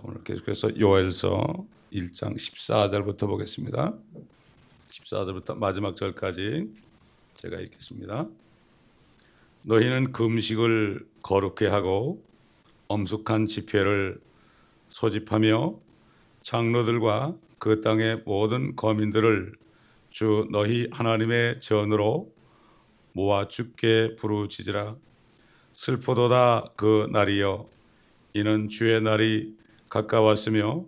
자, 오늘 계속해서 요엘서 1장 14절부터 보겠습니다. 14절부터 마지막 절까지 제가 읽겠습니다. 너희는 금식을 거룩해 하고 엄숙한 집회를 소집하며 장로들과 그 땅의 모든 거민들을 주 너희 하나님의 전으로 모아 주께 부르짖으라 슬프도다 그 날이여 이는 주의 날이 가까웠으며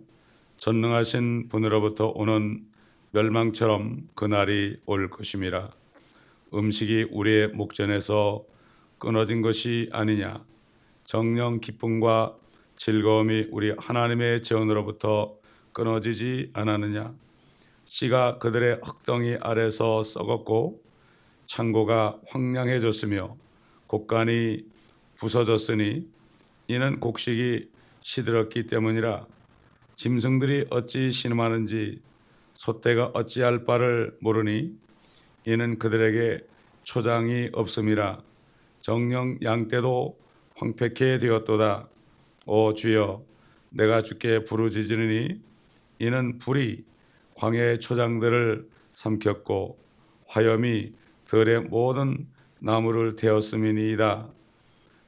전능하신 분으로부터 오는 멸망처럼 그 날이 올 것임이라. 음식이 우리의 목전에서 끊어진 것이 아니냐. 정령 기쁨과 즐거움이 우리 하나님의 전으로부터 끊어지지 않았느냐. 씨가 그들의 흙덩이 아래서 썩었고 창고가 황량해졌으며 곡간이 부서졌으니 이는 곡식이 시들었기 때문이라 짐승들이 어찌 신음하는지 소떼가 어찌할 바를 모르니 이는 그들에게 초장이 없음이라 정령 양떼도 황폐케 되었도다. 오 주여 내가 주께 부르짖으니 이는 불이 광야의 초장들을 삼켰고 화염이 들의 모든 나무를 태웠음이니이다.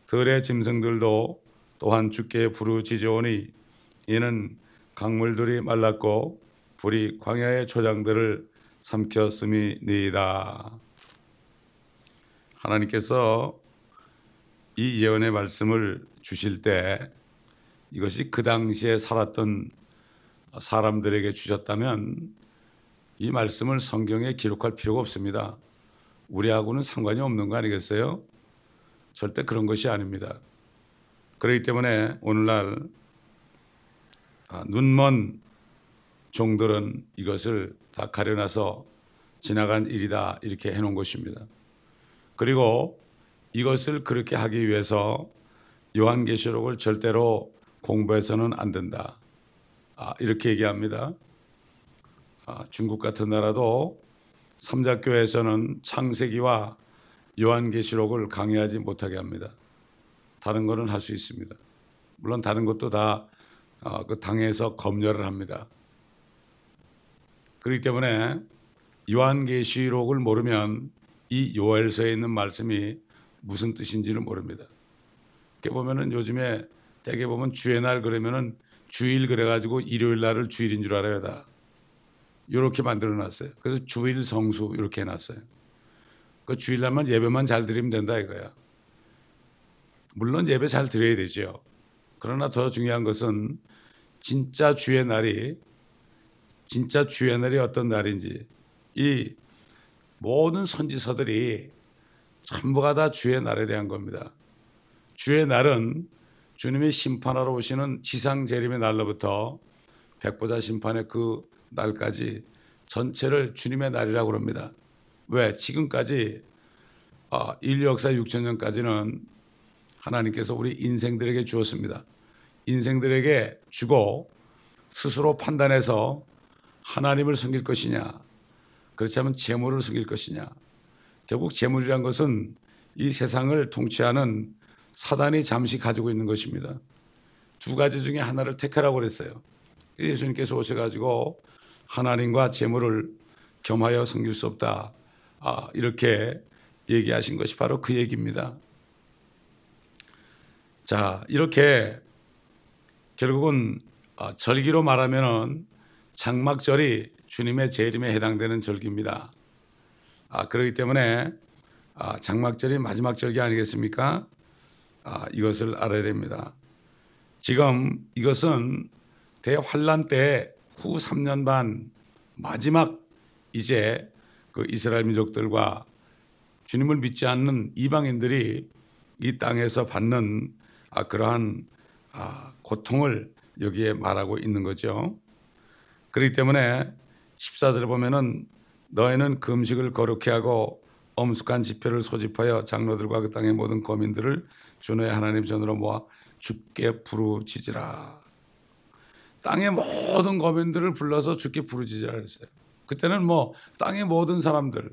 들의 짐승들도 또한 주께 부르짖으오니 이는 강물들이 말랐고 불이 광야의 초장들을 삼켰음이니이다. 하나님께서 이 예언의 말씀을 주실 때 이것이 그 당시에 살았던 사람들에게 주셨다면 이 말씀을 성경에 기록할 필요가 없습니다. 우리하고는 상관이 없는 거 아니겠어요? 절대 그런 것이 아닙니다. 그렇기 때문에 오늘날 아, 눈먼 종들은 이것을 다 가려놔서 지나간 일이다 이렇게 해놓은 것입니다. 그리고 이것을 그렇게 하기 위해서 요한계시록을 절대로 공부해서는 안 된다. 아, 이렇게 얘기합니다. 아, 중국 같은 나라도 삼자교에서는 창세기와 요한계시록을 강의하지 못하게 합니다. 다른 거는 할 수 있습니다. 물론 다른 것도 다그 어, 당에서 검열을 합니다. 그렇기 때문에 요한계시록을 모르면 이 요엘서에 있는 말씀이 무슨 뜻인지를 모릅니다. 이렇게 보면은 요즘에 대개 보면 주의 날 그러면은 주일 그래가지고 일요일 날을 주일인 줄 알아요 다. 이렇게 만들어 놨어요. 그래서 주일 성수 이렇게 해놨어요. 그 주일날만 예배만 잘 드리면 된다 이거야. 물론 예배 잘 드려야 되죠. 그러나 더 중요한 것은 진짜 주의 날이 진짜 주의 날이 어떤 날인지 이 모든 선지서들이 전부가 다 주의 날에 대한 겁니다. 주의 날은 주님의 심판하러 오시는 지상 재림의 날로부터 백보자 심판의 그 날까지 전체를 주님의 날이라고 합니다. 왜? 지금까지 아, 인류 역사 6천 년까지는 하나님께서 우리 인생들에게 주었습니다. 인생들에게 주고 스스로 판단해서 하나님을 섬길 것이냐, 그렇지 않으면 재물을 섬길 것이냐. 결국 재물이란 것은 이 세상을 통치하는 사단이 잠시 가지고 있는 것입니다. 두 가지 중에 하나를 택하라고 그랬어요. 예수님께서 오셔가지고 하나님과 재물을 겸하여 섬길 수 없다. 아, 이렇게 얘기하신 것이 바로 그 얘기입니다. 자, 이렇게 결국은 아, 절기로 말하면은 장막절이 주님의 재림에 해당되는 절기입니다. 아, 그렇기 때문에 아, 장막절이 마지막 절기 아니겠습니까? 아, 이것을 알아야 됩니다. 지금 이것은 대환란 때 후 3년 반 마지막 이제 그 이스라엘 민족들과 주님을 믿지 않는 이방인들이 이 땅에서 받는 아, 그러한 아, 고통을 여기에 말하고 있는 거죠. 그렇기 때문에 14절에 보면은 너희는 금식을 거룩히 하고 엄숙한 집회를 소집하여 장로들과 그 땅의 모든 거민들을 주너의 하나님 전으로 모아 죽게 부르짖으라. 땅의 모든 거민들을 불러서 죽게 부르짖으라 그랬어요. 그때는 뭐 땅의 모든 사람들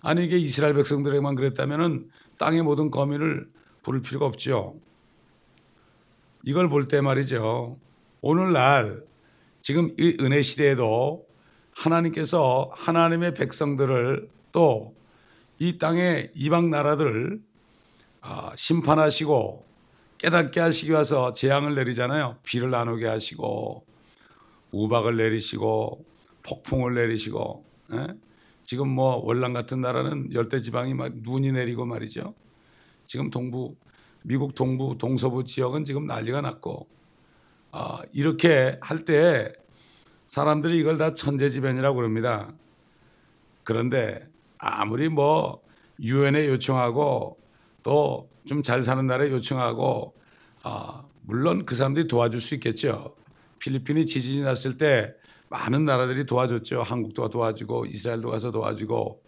아니 이게 이스라엘 백성들에게만 그랬다면은 땅의 모든 거민을 부를 필요가 없죠. 이걸 볼 때 말이죠. 오늘날 지금 이 은혜 시대에도 하나님께서 하나님의 백성들을 또 이 땅의 이방 나라들을 아, 심판하시고 깨닫게 하시기 위해서 재앙을 내리잖아요. 비를 나누게 하시고 우박을 내리시고 폭풍을 내리시고 예? 지금 뭐 월남 같은 나라는 열대 지방이 막 눈이 내리고 말이죠. 지금 동부 미국 동부 동서부 지역은 지금 난리가 났고 아, 이렇게 할 때 사람들이 이걸 다 천재지변이라고 그럽니다. 그런데 아무리 뭐 유엔에 요청하고 또 좀 잘 사는 나라에 요청하고 아, 물론 그 사람들이 도와줄 수 있겠죠. 필리핀이 지진이 났을 때 많은 나라들이 도와줬죠. 한국도 도와주고 이스라엘도 가서 도와주고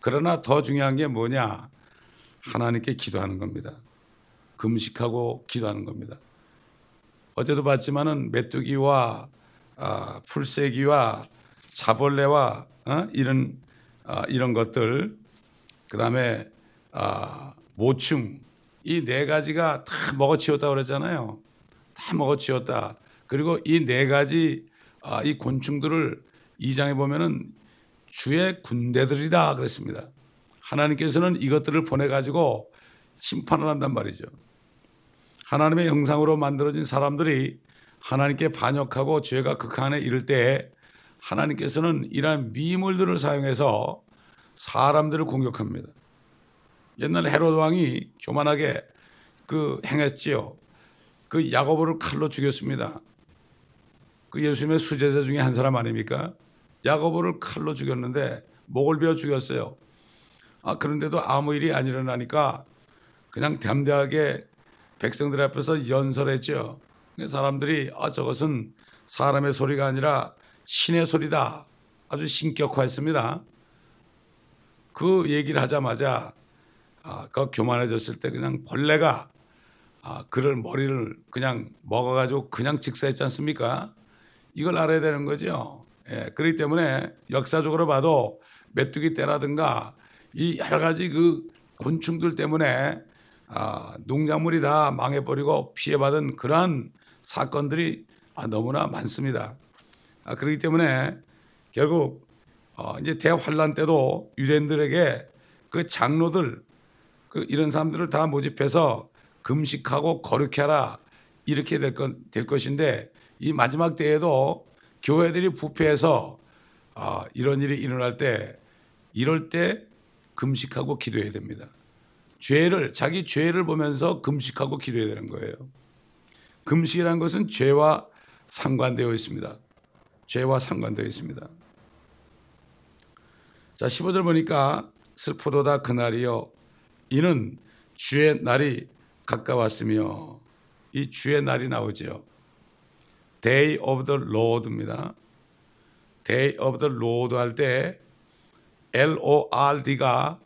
그러나 더 중요한 게 뭐냐? 하나님께 기도하는 겁니다. 금식하고 기도하는 겁니다. 어제도 봤지만은 메뚜기와 아, 풀새기와 자벌레와 어? 이런 아, 이런 것들 그 다음에 아, 모충 이 네 가지가 다 먹어치웠다 그랬잖아요. 다 먹어치웠다. 그리고 이 네 가지 아, 이 곤충들을 이 장에 보면은 주의 군대들이다 그랬습니다. 하나님께서는 이것들을 보내 가지고 심판을 한단 말이죠. 하나님의 형상으로 만들어진 사람들이 하나님께 반역하고 죄가 극한에 이를 때 하나님께서는 이러한 미물들을 사용해서 사람들을 공격합니다. 옛날 헤로드 왕이 교만하게 그 행했지요. 그 야고보를 칼로 죽였습니다. 그 예수님의 수제자 중에 한 사람 아닙니까? 야고보를 칼로 죽였는데 목을 베어 죽였어요. 아 그런데도 아무 일이 안 일어나니까 그냥 담대하게 백성들 앞에서 연설했죠. 사람들이 아 저것은 사람의 소리가 아니라 신의 소리다. 아주 신격화했습니다. 그 얘기를 하자마자 아, 그 교만해졌을 때 그냥 벌레가 아, 그를 머리를 그냥 먹어가지고 그냥 직사했지 않습니까? 이걸 알아야 되는 거죠. 예, 그렇기 때문에 역사적으로 봐도 메뚜기 떼라든가 이 여러 가지 그 곤충들 때문에 아, 농작물이 다 망해버리고 피해받은 그러한 사건들이 아, 너무나 많습니다. 아, 그렇기 때문에 결국 어, 이제 대환란 때도 유대인들에게 그 장로들 그 이런 사람들을 다 모집해서 금식하고 거룩해 하라 이렇게 될, 것, 될 것인데 이 마지막 때에도 교회들이 부패해서 아, 이런 일이 일어날 때 이럴 때 금식하고 기도해야 됩니다. 죄를 자기 죄를 보면서 금식하고 기도해야 되는 거예요. 금식이라는 것은 죄와 상관되어 있습니다. 죄와 상관되어 있습니다. 자, 15절 보니까 슬프도다 그날이요. 이는 주의 날이 가까웠으며 이 주의 날이 나오죠. Day of the Lord입니다. Day of the Lord 할 때 L-O-R-D가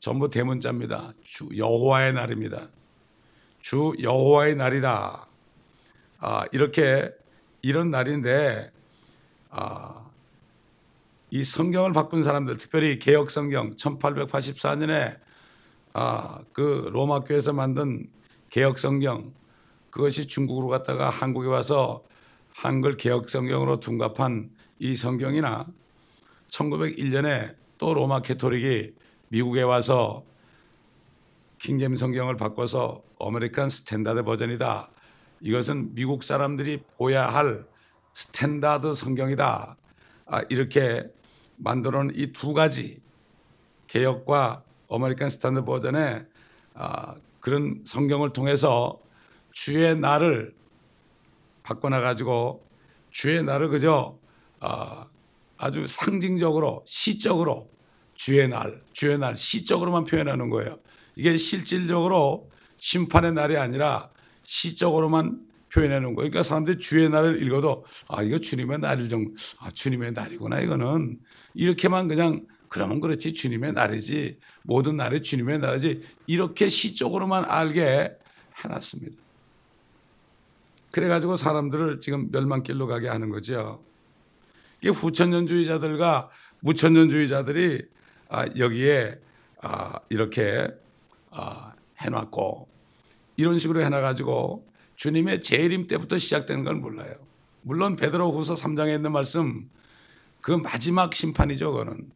전부 대문자입니다. 주 여호와의 날입니다. 주 여호와의 날이다. 아, 이렇게 이런 날인데 아, 이 성경을 바꾼 사람들, 특별히 개혁 성경 1884년에 아, 그 로마 교회에서 만든 개혁 성경 그것이 중국으로 갔다가 한국에 와서 한글 개혁 성경으로 둔갑한 이 성경이나 1901년에 또 로마 가톨릭이 미국에 와서 King James 성경을 바꿔서 American Standard Version이다. 이것은 미국 사람들이 봐야 할 Standard 성경이다. 아, 이렇게 만들어 놓은 이 두 가지 개혁과 American Standard Version의 아, 그런 성경을 통해서 주의 날을 바꿔놔 가지고 주의 날을 그저 아, 아주 상징적으로 시적으로 주의 날, 주의 날 시적으로만 표현하는 거예요. 이게 실질적으로 심판의 날이 아니라 시적으로만 표현하는 거예요. 그러니까 사람들이 주의 날을 읽어도 아 이거 주님의 날일 정, 아 주님의 날이구나 이거는 이렇게만 그냥 그러면 그렇지 주님의 날이지 모든 날이 주님의 날이지 이렇게 시적으로만 알게 해놨습니다. 그래가지고 사람들을 지금 멸망길로 가게 하는 거죠. 후천년주의자들과 무천년주의자들이 아, 여기에 아, 이렇게 아, 해놨고 이런 식으로 해놔가지고 주님의 재림 때부터 시작되는 걸 몰라요. 물론 베드로후서 3장에 있는 말씀 그 마지막 심판이죠. 그거는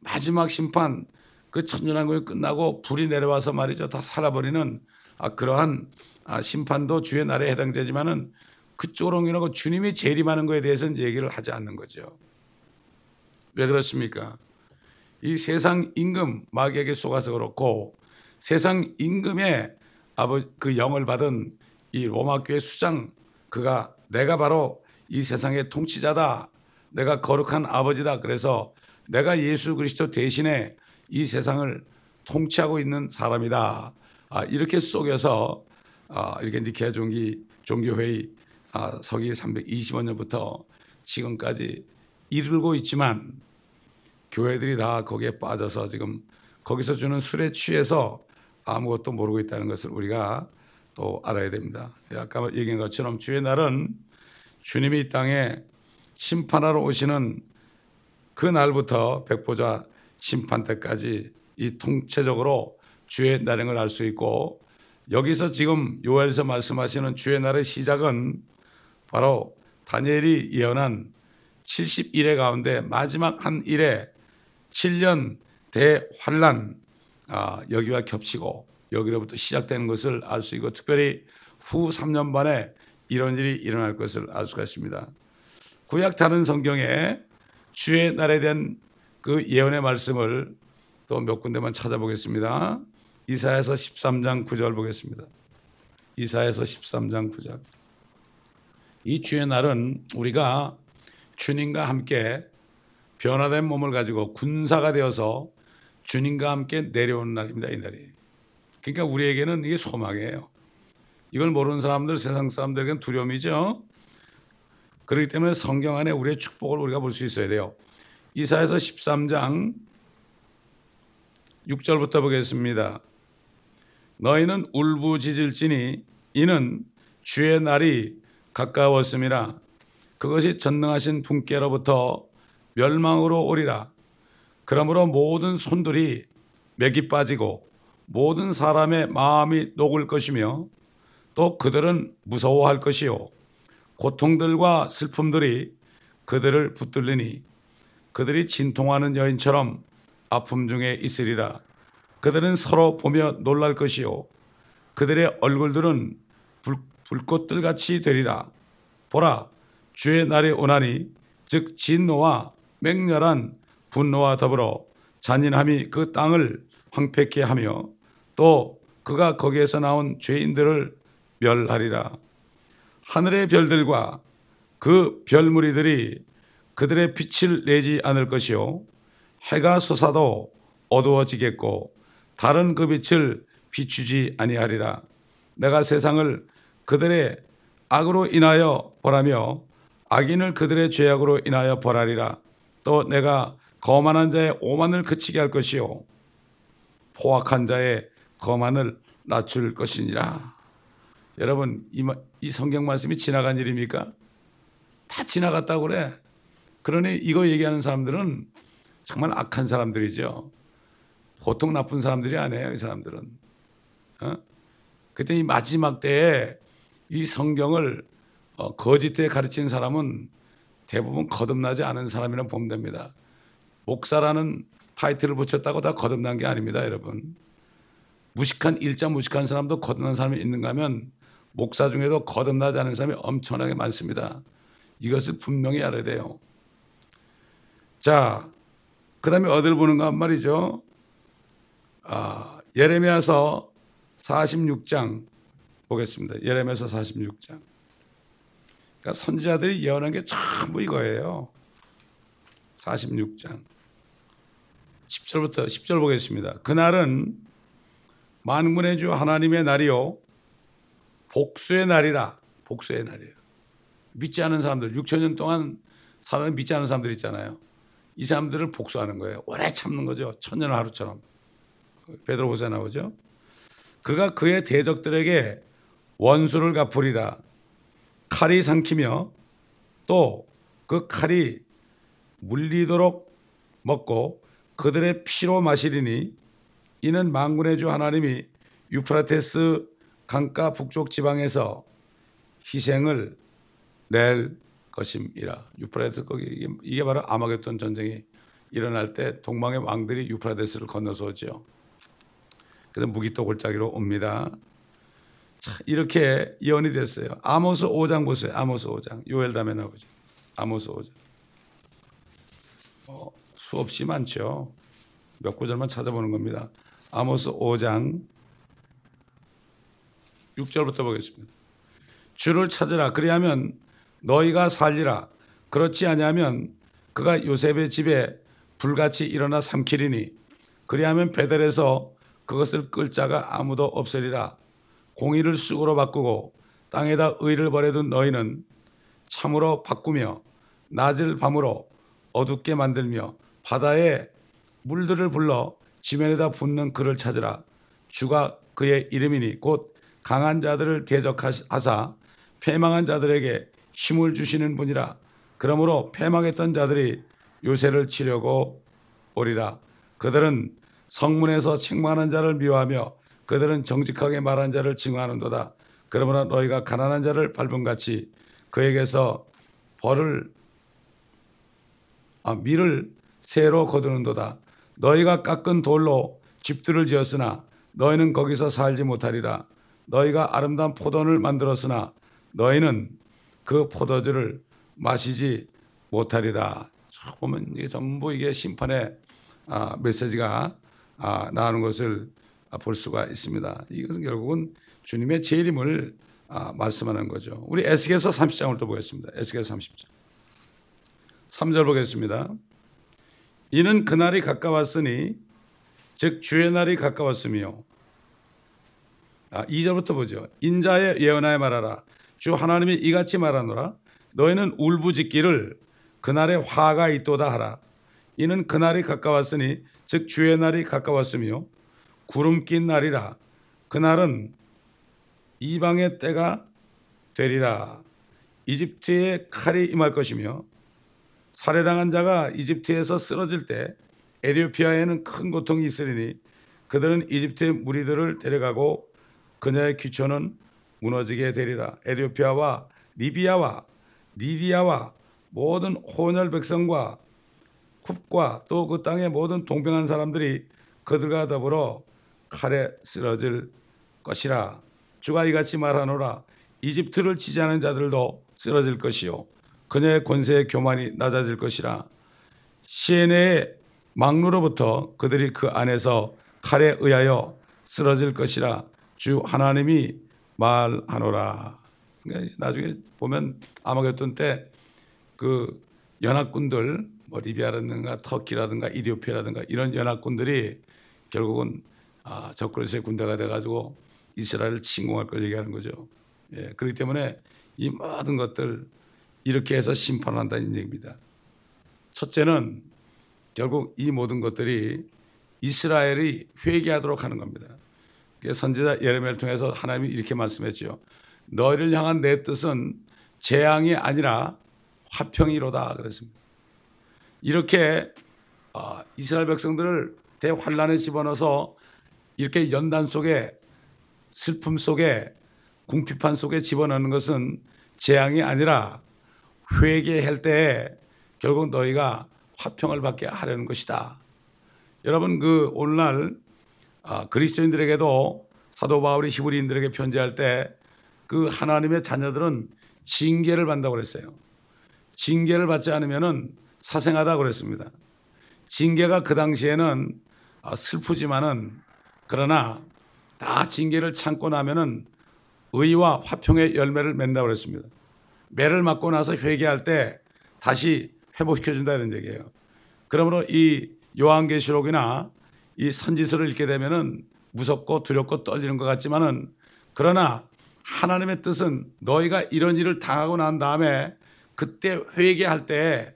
마지막 심판 그 천년왕국이 끝나고 불이 내려와서 말이죠. 다 살아버리는 아, 그러한 아, 심판도 주의 날에 해당되지만은 그쪽으로 옮기고 주님이 재림하는 거에 대해서는 얘기를 하지 않는 거죠. 왜 그렇습니까? 이 세상 임금 마귀에게 속아서 그렇고 세상 임금의 아버 그 영을 받은 이 로마 교회 수장 그가 내가 바로 이 세상의 통치자다. 내가 거룩한 아버지다. 그래서 내가 예수 그리스도 대신에 이 세상을 통치하고 있는 사람이다. 아, 이렇게 속여서 아, 이렇게 니케아 종기 종교회의 아, 서기 325년부터 지금까지 이르고 있지만 교회들이 다 거기에 빠져서 지금 거기서 주는 술에 취해서 아무것도 모르고 있다는 것을 우리가 또 알아야 됩니다. 아까 얘기한 것처럼 주의 날은 주님이 이 땅에 심판하러 오시는 그 날부터 백보자 심판 때까지 이 통체적으로 주의 날인 걸 알 수 있고 여기서 지금 요엘서 말씀하시는 주의 날의 시작은 바로 다니엘이 예언한 71회 가운데 마지막 한 일에 7년 대환란 아, 여기와 겹치고 여기로부터 시작되는 것을 알 수 있고 특별히 후 3년 반에 이런 일이 일어날 것을 알 수가 있습니다. 구약 다른 성경에 주의 날에 대한 그 예언의 말씀을 또 몇 군데만 찾아보겠습니다. 이사야서 13장 9절 보겠습니다. 이사야서 13장 9절. 이 주의 날은 우리가 주님과 함께 변화된 몸을 가지고 군사가 되어서 주님과 함께 내려오는 날입니다. 이 날이. 그러니까 우리에게는 이게 소망이에요. 이걸 모르는 사람들, 세상 사람들에게는 두려움이죠. 그렇기 때문에 성경 안에 우리의 축복을 우리가 볼 수 있어야 돼요. 이사에서 13장 6절부터 보겠습니다. 너희는 울부짖을지니 이는 주의 날이 가까웠음이라 그것이 전능하신 분께로부터 멸망으로 오리라. 그러므로 모든 손들이 맥이 빠지고 모든 사람의 마음이 녹을 것이며 또 그들은 무서워할 것이요. 고통들과 슬픔들이 그들을 붙들리니 그들이 진통하는 여인처럼 아픔 중에 있으리라. 그들은 서로 보며 놀랄 것이요. 그들의 얼굴들은 불, 불꽃들 같이 되리라 보라 주의 날이 오나니 즉 진노와 맹렬한 분노와 더불어 잔인함이 그 땅을 황폐케 하며 또 그가 거기에서 나온 죄인들을 멸하리라. 하늘의 별들과 그 별무리들이 그들의 빛을 내지 않을 것이요. 해가 솟아도 어두워지겠고 다른 그 빛을 비추지 아니하리라. 내가 세상을 그들의 악으로 인하여 벌하며 악인을 그들의 죄악으로 인하여 벌하리라. 또 내가 거만한 자의 오만을 그치게 할 것이요. 포악한 자의 거만을 낮출 것이니라. 여러분 이, 이 성경 말씀이 지나간 일입니까? 다 지나갔다고 그래. 그러니 이거 얘기하는 사람들은 정말 악한 사람들이죠. 보통 나쁜 사람들이 아니에요. 이 사람들은. 어? 그때 이 마지막 때에 이 성경을 어, 거짓에 가르치는 사람은 대부분 거듭나지 않은 사람이라 보면 됩니다. 목사라는 타이틀을 붙였다고 다 거듭난 게 아닙니다, 여러분. 무식한 일자 무식한 사람도 거듭난 사람이 있는가 하면 목사 중에도 거듭나지 않은 사람이 엄청나게 많습니다. 이것을 분명히 알아야 돼요. 자, 그 다음에 어딜 보는가 한 말이죠. 아, 예레미야서 46장 보겠습니다. 예레미야서 46장. 그러니까 선지자들이 예언한 게 전부 이거예요. 46장. 10절부터 10절 보겠습니다. 그날은 만군의 주 하나님의 날이요 복수의 날이라 복수의 날이에요. 믿지 않은 사람들 6천 년 동안 사람 믿지 않은 사람들 있잖아요. 이 사람들을 복수하는 거예요. 오래 참는 거죠. 천년 하루처럼. 베드로보서 나오죠. 그가 그의 대적들에게 원수를 갚으리라. 칼이 삼키며 또 그 칼이 물리도록 먹고 그들의 피로 마시리니 이는 망군의 주 하나님이 유프라테스 강가 북쪽 지방에서 희생을 낼 것임이라. 유프라데스 거기 이게, 바로 아마겟돈 전쟁이 일어날 때 동방의 왕들이 유프라데스를 건너서 오죠. 그래서 무기또 골짜기로 옵니다. 자, 이렇게 예언이 됐어요. 아모스 5장 보세요. 아모스 5장. 요엘담에 나오죠. 아모스 5장. 어, 수없이 많죠. 몇 구절만 찾아보는 겁니다. 아모스 5장 6절부터 보겠습니다. 주를 찾으라 그리하면 너희가 살리라 그렇지 아니하면 그가 요셉의 집에 불같이 일어나 삼키리니 그리하면 베델에서 그것을 끌 자가 아무도 없으리라 공의를 쑥으로 바꾸고 땅에다 의를 버려둔 너희는 참으로 바꾸며 낮을 밤으로 어둡게 만들며 바다에 물들을 불러 지면에다 붓는 그를 찾으라. 주가 그의 이름이니 곧 강한 자들을 대적하사 패망한 자들에게 힘을 주시는 분이라. 그러므로 패망했던 자들이 요새를 치려고 오리라. 그들은 성문에서 책망하는 자를 미워하며 그들은 정직하게 말한 자를 증오하는도다. 그러므로 너희가 가난한 자를 밟음같이 그에게서 벌을 아, 밀을 새로 거두는도다. 너희가 깎은 돌로 집들을 지었으나 너희는 거기서 살지 못하리라. 너희가 아름다운 포도를 만들었으나 너희는 그 포도주를 마시지 못하리라. 보면 이게 전부 이게 심판의 아, 메시지가 아, 나오는 것을 볼 수가 있습니다. 이것은 결국은 주님의 재림을 아, 말씀하는 거죠. 우리 에스겔서 30장을 또 보겠습니다. 에스겔 30장. 3절 보겠습니다. 이는 그날이 가까웠으니 즉 주의 날이 가까웠으며 아, 2절부터 보죠. 인자의 예언하여 말하라. 주 하나님이 이같이 말하노라. 너희는 울부짖기를 그날에 화가 있도다 하라. 이는 그날이 가까웠으니 즉 주의 날이 가까웠으며 구름 낀 날이라. 그날은 이방의 때가 되리라. 이집트에 칼이 임할 것이며 살해당한 자가 이집트에서 쓰러질 때 에디오피아에는 큰 고통이 있으리니 그들은 이집트의 무리들을 데려가고 그녀의 귀천은 무너지게 되리라. 에디오피아와 리비아와 리디아와 모든 혼혈 백성과 쿱과 또 그 땅의 모든 동병한 사람들이 그들과 더불어 칼에 쓰러질 것이라. 주가 이같이 말하노라. 이집트를 치지하는 자들도 쓰러질 것이요. 그녀의 권세의 교만이 낮아질 것이라. 시에네의 막루로부터 그들이 그 안에서 칼에 의하여 쓰러질 것이라. 주 하나님이 말하노라. 그러니까 나중에 보면 아마겟돈 때 그 연합군들 뭐 리비아라든가 터키라든가 이디오피아라든가 이런 연합군들이 결국은 아, 적그리스의 군대가 돼가지고 이스라엘을 침공할 걸 얘기하는 거죠. 예, 그렇기 때문에 이 모든 것들 이렇게 해서 심판한다는 얘기입니다. 첫째는 결국 이 모든 것들이 이스라엘이 회개하도록 하는 겁니다. 선지자 예레미야를 통해서 하나님이 이렇게 말씀했죠. 너희를 향한 내 뜻은 재앙이 아니라 화평이로다 그랬습니다. 이렇게 어, 이스라엘 백성들을 대환란에 집어넣어서 이렇게 연단 속에 슬픔 속에 궁핍한 속에 집어넣는 것은 재앙이 아니라 회개할 때 결국 너희가 화평을 받게 하려는 것이다. 여러분 그 오늘날 아, 그리스도인들에게도 사도 바울이 히브리인들에게 편지할 때 그 하나님의 자녀들은 징계를 받는다고 그랬어요. 징계를 받지 않으면은 사생하다 그랬습니다. 징계가 그 당시에는 아, 슬프지만은 그러나 다 징계를 참고 나면은 의와 화평의 열매를 맺는다고 그랬습니다. 매를 맞고 나서 회개할 때 다시 회복시켜 준다는 얘기예요. 그러므로 이 요한계시록이나 이 선지서를 읽게 되면은 무섭고 두렵고 떨리는 것 같지만은 그러나 하나님의 뜻은 너희가 이런 일을 당하고 난 다음에 그때 회개할 때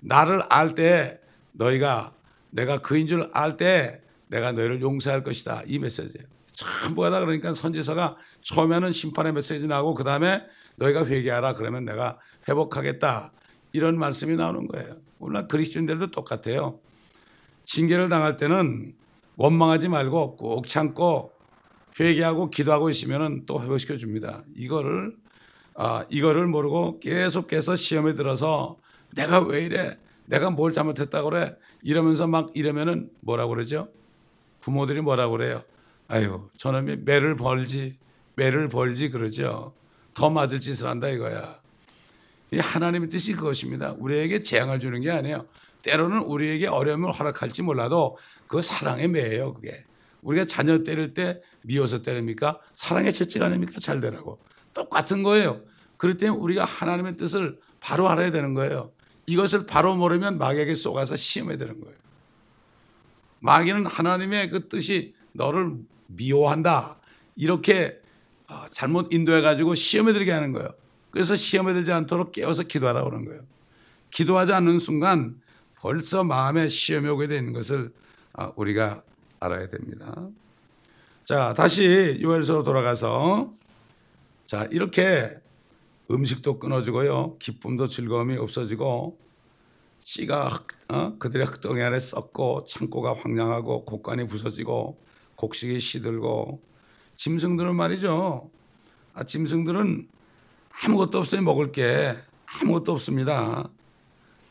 나를 알 때 너희가 내가 그인 줄 알 때 내가 너희를 용서할 것이다 이 메시지예요. 전부 다 그러니까 선지서가 처음에는 심판의 메시지 나오고 그 다음에 너희가 회개하라 그러면 내가 회복하겠다 이런 말씀이 나오는 거예요. 물론 그리스도인들도 똑같아요. 징계를 당할 때는 원망하지 말고 꼭 참고 회개하고 기도하고 있으면 또 회복시켜 줍니다. 이거를 아, 이거를 모르고 계속해서 시험에 들어서 내가 왜 이래? 내가 뭘 잘못했다 그래? 이러면서 막 이러면은 뭐라고 그러죠? 부모들이 뭐라고 그래요? 아유, 저놈이 매를 벌지, 매를 벌지 그러죠. 더 맞을 짓을 한다 이거야. 이 하나님의 뜻이 그것입니다. 우리에게 재앙을 주는 게 아니에요. 때로는 우리에게 어려움을 허락할지 몰라도 그 사랑의 매예요, 그게. 우리가 자녀 때릴 때 미워서 때립니까? 사랑의 채찍 아닙니까? 잘 되라고. 똑같은 거예요. 그럴 때 우리가 하나님의 뜻을 바로 알아야 되는 거예요. 이것을 바로 모르면 마귀에게 쏘가서 시험해야 되는 거예요. 마귀는 하나님의 그 뜻이 너를 미워한다. 이렇게 아, 잘못 인도해 가지고 시험에 들게 하는 거예요. 그래서 시험에 들지 않도록 깨워서 기도하라고 그러는 거예요. 기도하지 않는 순간 벌써 마음에 시험이 오게 되는 것을 아, 우리가 알아야 됩니다. 자, 다시 요엘서로 돌아가서 자, 이렇게 음식도 끊어지고요. 기쁨도 즐거움이 없어지고 씨가 흙, 어? 그들의 흙덩이 안에 썩고 창고가 황량하고 곡간이 부서지고 곡식이 시들고 짐승들은 말이죠. 아, 짐승들은 아무것도 없어요. 먹을 게 아무것도 없습니다.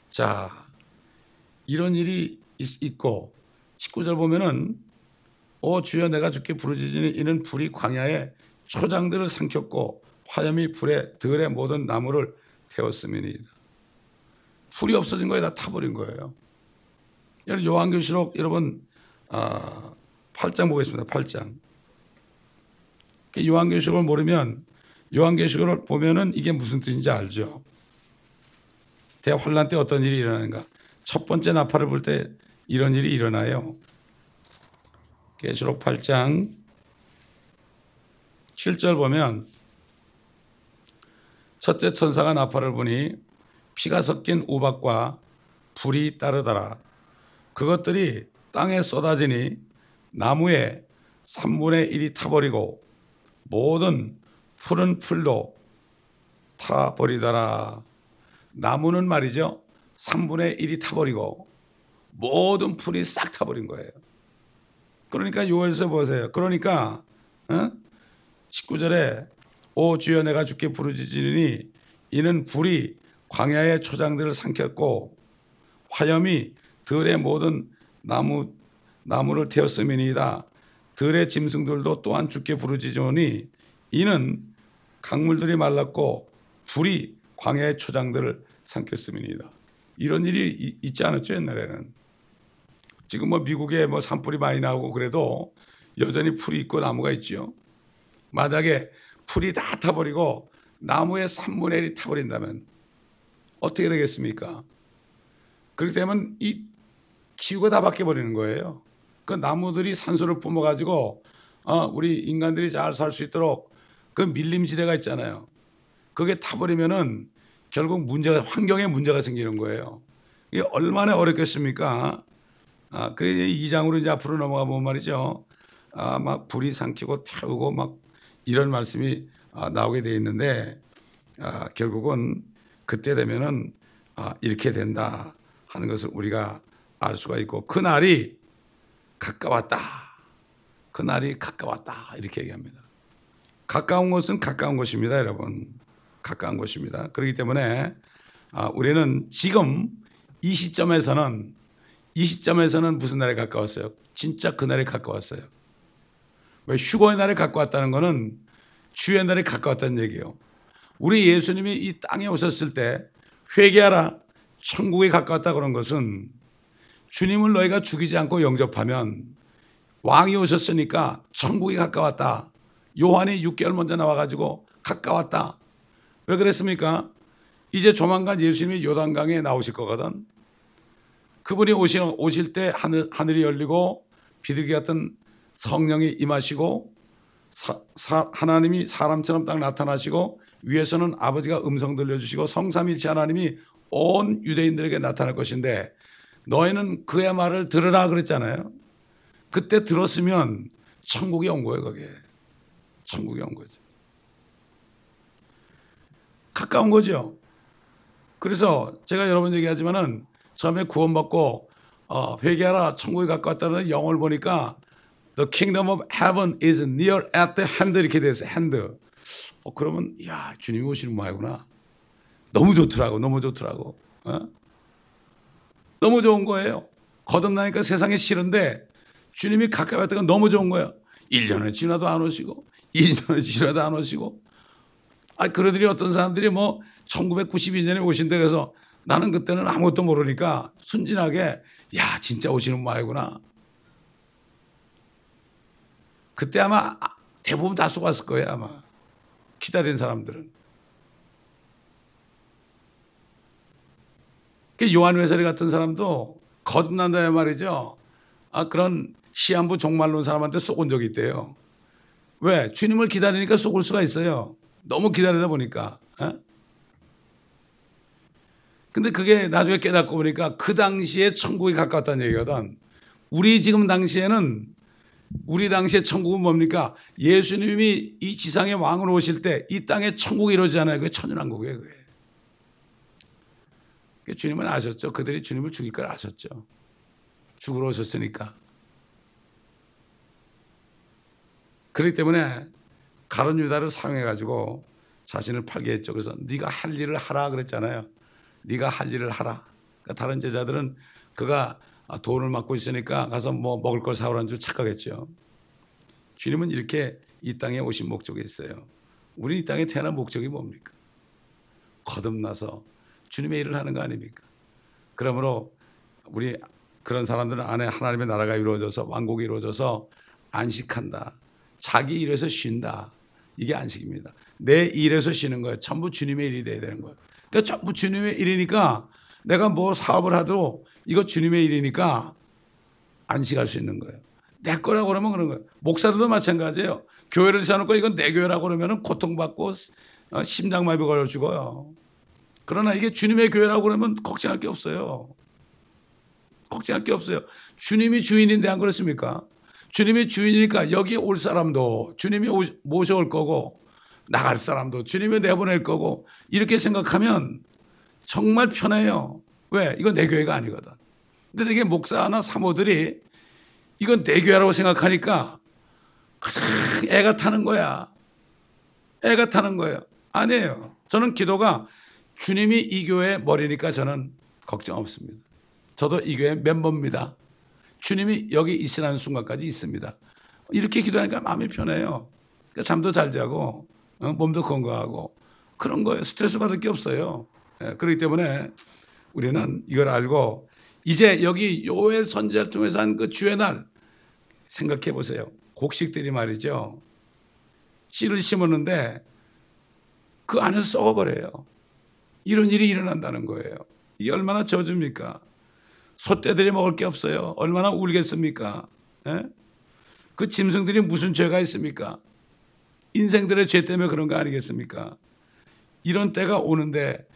자, 이런 일이 있, 고 19절 보면은 오 주여 내가 죽게 부르짖으니 이는 불이 광야에 초장들을 삼켰고 화염이 불에 들의 모든 나무를 태웠음이니이다. 불이 없어진 거에 다 타버린 거예요. 여러분 요한계시록 여러분 아, 8장 보겠습니다. 8장. 요한계시록을 모르면 요한계시록을 보면은 이게 무슨 뜻인지 알죠. 대환란 때 어떤 일이 일어나는가? 첫 번째 나팔을 불 때 이런 일이 일어나요. 계시록 8장 7절 보면 첫째 천사가 나팔을 부니 피가 섞인 우박과 불이 따르더라. 그것들이 땅에 쏟아지니 나무에 3분의 1이 타버리고 모든 푸른 풀도 타버리더라. 나무는 말이죠. 3분의 1이 타버리고 모든 풀이 싹 타버린 거예요. 그러니까 요엘서 보세요. 그러니까 어? 19절에 오 주여 내가 죽게 부르짖으니 이는 불이 광야의 초장들을 삼켰고 화염이 들의 모든 나무 나무를 태웠음이니이다. 들의 짐승들도 또한 죽게 부르짖으니 이는 강물들이 말랐고 불이 광야의 초장들을 삼켰음이니이다. 이런 일이 있지 않았죠 옛날에는. 지금 뭐 미국에 뭐 산불이 많이 나오고 그래도 여전히 풀이 있고 나무가 있죠. 만약에 풀이 다 타버리고 나무의 3분의 1이 타버린다면 어떻게 되겠습니까? 그렇게 되면 이 기후가 다 바뀌어버리는 거예요. 그 나무들이 산소를 뿜어가지고 어, 우리 인간들이 잘 살 수 있도록 그 밀림지대가 있잖아요. 그게 타버리면은 결국 문제가 환경에 문제가 생기는 거예요. 이게 얼마나 어렵겠습니까? 아, 그래 이 장으로 이제 앞으로 넘어가 보면 말이죠. 아, 막 불이 삼키고 태우고 막 이런 말씀이 아, 나오게 돼 있는데 아, 결국은 그때 되면은 아, 이렇게 된다 하는 것을 우리가 알 수가 있고 그 날이 가까웠다. 그 날이 가까웠다 이렇게 얘기합니다. 가까운 것은 가까운 것입니다, 여러분. 가까운 것입니다. 그렇기 때문에 우리는 지금 이 시점에서는 이 시점에서는 무슨 날에 가까웠어요? 진짜 그 날에 가까웠어요. 왜 휴거의 날에 가까웠다는 것은 주의 날에 가까웠다는 얘기예요. 우리 예수님이 이 땅에 오셨을 때 회개하라 천국에 가까웠다 그런 것은 주님을 너희가 죽이지 않고 영접하면 왕이 오셨으니까 천국에 가까웠다. 요한이 6개월 먼저 나와가지고 가까웠다. 왜 그랬습니까? 이제 조만간 예수님이 요단강에 나오실 거거든. 그분이 오실, 오실 때 하늘, 하늘이 열리고 비둘기 같은 성령이 임하시고 사, 사, 하나님이 사람처럼 딱 나타나시고 위에서는 아버지가 음성 들려주시고 성삼일치 하나님이 온 유대인들에게 나타날 것인데 너희는 그의 말을 들으라 그랬잖아요. 그때 들었으면 천국이 온 거예요, 그게. 천국이 온 거죠. 가까운 거죠. 그래서 제가 여러분 얘기하지만은 처음에 구원받고 어, 회개하라 천국에 가까웠다는 영어를 보니까 The kingdom of heaven is near at the hand 이렇게 돼서 hand. 어, 그러면 야 주님이 오시는 모양이구나. 너무 좋더라고, 너무 좋더라고. 어? 너무 좋은 거예요. 거듭나니까 세상에 싫은데 주님이 가까이 왔다가 너무 좋은 거야. 1년을 지나도 안 오시고 2년을 지나도 안 오시고 아 그러더니 어떤 사람들이 뭐 1992년에 오신다 그래서 나는 그때는 아무것도 모르니까 순진하게 야 진짜 오시는 모양이구나. 그때 아마 대부분 다 속았을 거예요 아마 기다린 사람들은. 그 요한 회사리 같은 사람도 거듭난다 말이죠. 아 그런 시한부 종말론 사람한테 속은 적이 있대요. 왜? 주님을 기다리니까 속을 수가 있어요. 너무 기다리다 보니까. 어? 근데 그게 나중에 깨닫고 보니까 그 당시에 천국이 가까웠다는 얘기거든. 우리 지금 당시에는 우리 당시에 천국은 뭡니까? 예수님이 이 지상의 왕으로 오실 때 이 땅에 천국이 이루어지잖아요. 그게 천연왕국이에요. 그게. 주님은 아셨죠. 그들이 주님을 죽일 걸 아셨죠. 죽으러 오셨으니까. 그렇기 때문에 가론 유다를 사용해 가지고 자신을 팔게 했죠. 그래서 네가 할 일을 하라 그랬잖아요. 네가 할 일을 하라. 그러니까 다른 제자들은 그가 돈을 맡고 있으니까 가서 뭐 먹을 걸 사오라는 줄 착각했죠. 주님은 이렇게 이 땅에 오신 목적이 있어요. 우리 이 땅에 태어난 목적이 뭡니까? 거듭나서 주님의 일을 하는 거 아닙니까? 그러므로 우리 그런 사람들은 안에 하나님의 나라가 이루어져서 왕국이 이루어져서 안식한다. 자기 일에서 쉰다. 이게 안식입니다. 내 일에서 쉬는 거예요. 전부 주님의 일이 돼야 되는 거예요. 그러니까 전부 주님의 일이니까 내가 뭐 사업을 하도 이거 주님의 일이니까 안식할 수 있는 거예요. 내 거라고 그러면 그런 거예요. 목사들도 마찬가지예요. 교회를 세워놓고 이건 내 교회라고 그러면 고통받고 어, 심장마비 걸려 죽어요. 그러나 이게 주님의 교회라고 그러면 걱정할 게 없어요. 걱정할 게 없어요. 주님이 주인인데 안 그렇습니까? 주님이 주인이니까 여기 올 사람도 주님이 모셔올 거고 나갈 사람도 주님이 내보낼 거고 이렇게 생각하면 정말 편해요. 왜? 이건 내 교회가 아니거든. 근데 이게 목사나 사모들이 이건 내 교회라고 생각하니까 애가 타는 거야. 애가 타는 거예요. 아니에요. 저는 기도가 주님이 이 교회 머리니까 저는 걱정 없습니다. 저도 이 교회 멤버입니다. 주님이 여기 있으라는 순간까지 있습니다. 이렇게 기도하니까 마음이 편해요. 그러니까 잠도 잘 자고 어, 몸도 건강하고 그런 거에 스트레스 받을 게 없어요. 예, 그렇기 때문에 우리는 이걸 알고 이제 여기 요엘 선지자를 통해서 한 그 주의 날 생각해 보세요. 곡식들이 말이죠. 씨를 심었는데 그 안에서 썩어버려요. 이런 일이 일어난다는 거예요. 이게 얼마나 저주입니까? 소떼들이 먹을 게 없어요. 얼마나 울겠습니까? 에? 예? 그 짐승들이 무슨 죄가 있습니까? 인생들의 죄 때문에 그런 거 아니겠습니까? 이런 때가 오는데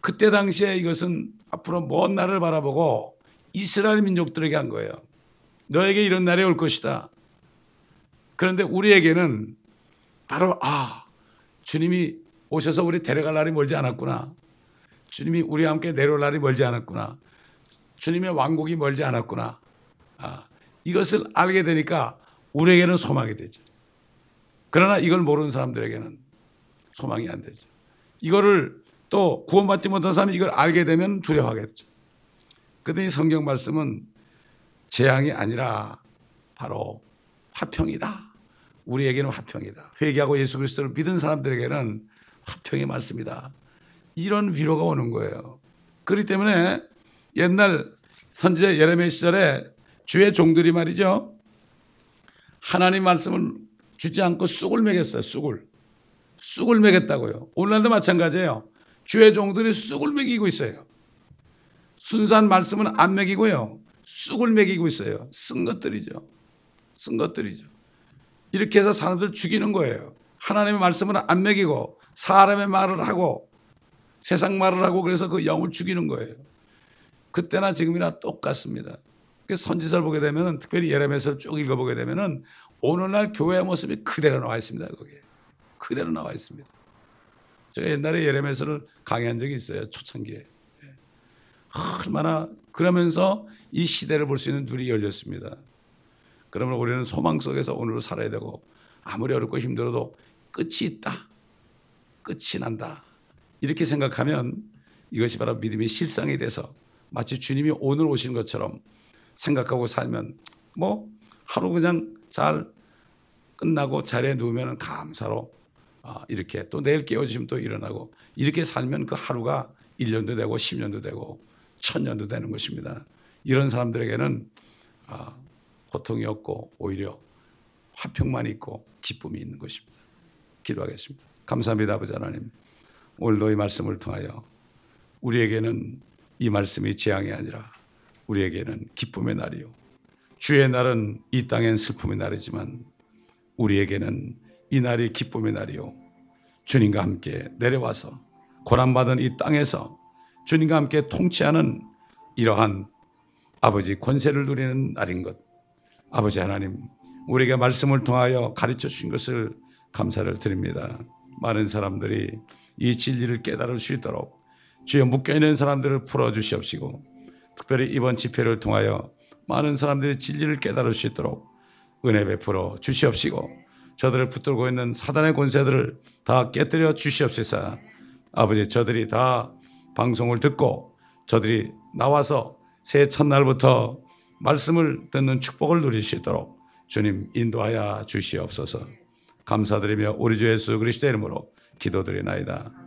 그때 당시에 이것은 앞으로 먼 날을 바라보고 이스라엘 민족들에게 한 거예요. 너에게 이런 날이 올 것이다. 그런데 우리에게는 바로 아 주님이 오셔서 우리 데려갈 날이 멀지 않았구나. 주님이 우리와 함께 내려올 날이 멀지 않았구나. 주님의 왕국이 멀지 않았구나. 아, 이것을 알게 되니까 우리에게는 소망이 되죠. 그러나 이걸 모르는 사람들에게는 소망이 안 되죠. 이거를 또 구원받지 못한 사람이 이걸 알게 되면 두려워하겠죠. 그런데 이 성경 말씀은 재앙이 아니라 바로 화평이다. 우리에게는 화평이다. 회개하고 예수 그리스도를 믿은 사람들에게는 화평의 말씀이다. 이런 위로가 오는 거예요. 그렇기 때문에 옛날 선지자 예레미야 시절에 주의 종들이 말이죠. 하나님 말씀을 주지 않고 쑥을 먹였어요. 쑥을. 쑥을 먹였다고요. 오늘날도 마찬가지예요. 주의 종들이 쑥을 먹이고 있어요. 순수한 말씀은 안 먹이고요. 쑥을 먹이고 있어요. 쓴 것들이죠. 쓴 것들이죠. 이렇게 해서 사람들 죽이는 거예요. 하나님의 말씀은 안 먹이고 사람의 말을 하고 세상 말을 하고 그래서 그 영을 죽이는 거예요. 그때나 지금이나 똑같습니다. 선지서를 보게 되면 특별히 예레미야서를 쭉 읽어보게 되면 오늘날 교회의 모습이 그대로 나와 있습니다. 거기에 그대로 나와 있습니다. 제가 옛날에 예레미야서를 강의한 적이 있어요. 초창기에. 예. 얼마나 그러면서 이 시대를 볼 수 있는 눈이 열렸습니다. 그러면 우리는 소망 속에서 오늘을 살아야 되고 아무리 어렵고 힘들어도 끝이 있다. 끝이 난다. 이렇게 생각하면 이것이 바로 믿음의 실상이 돼서 마치 주님이 오늘 오신 것처럼 생각하고 살면 뭐 하루 그냥 잘 끝나고 자리에 누우면 감사로 아, 이렇게 또 내일 깨워주시면 또 일어나고 이렇게 살면 그 하루가 1년도 되고 10년도 되고 1000년도 되는 것입니다. 이런 사람들에게는 아, 고통이 없고 오히려 화평만 있고 기쁨이 있는 것입니다. 기도하겠습니다. 감사합니다, 아버지 하나님. 오늘도 이 말씀을 통하여 우리에게는 이 말씀이 재앙이 아니라 우리에게는 기쁨의 날이요. 주의 날은 이 땅엔 슬픔의 날이지만 우리에게는 이 날이 기쁨의 날이요. 주님과 함께 내려와서 고난받은 이 땅에서 주님과 함께 통치하는 이러한 아버지 권세를 누리는 날인 것. 아버지 하나님, 우리에게 말씀을 통하여 가르쳐 주신 것을 감사를 드립니다. 많은 사람들이 이 진리를 깨달을 수 있도록 주여 묶여있는 사람들을 풀어주시옵시고 특별히 이번 집회를 통하여 많은 사람들이 진리를 깨달을 수 있도록 은혜 베풀어 주시옵시고 저들을 붙들고 있는 사단의 권세들을 다 깨뜨려 주시옵소서 아버지 저들이 다 방송을 듣고 저들이 나와서 새해 첫날부터 말씀을 듣는 축복을 누릴 수 있도록 주님 인도하여 주시옵소서 감사드리며 우리 주 예수 그리스도의 이름으로 기도드리나이다.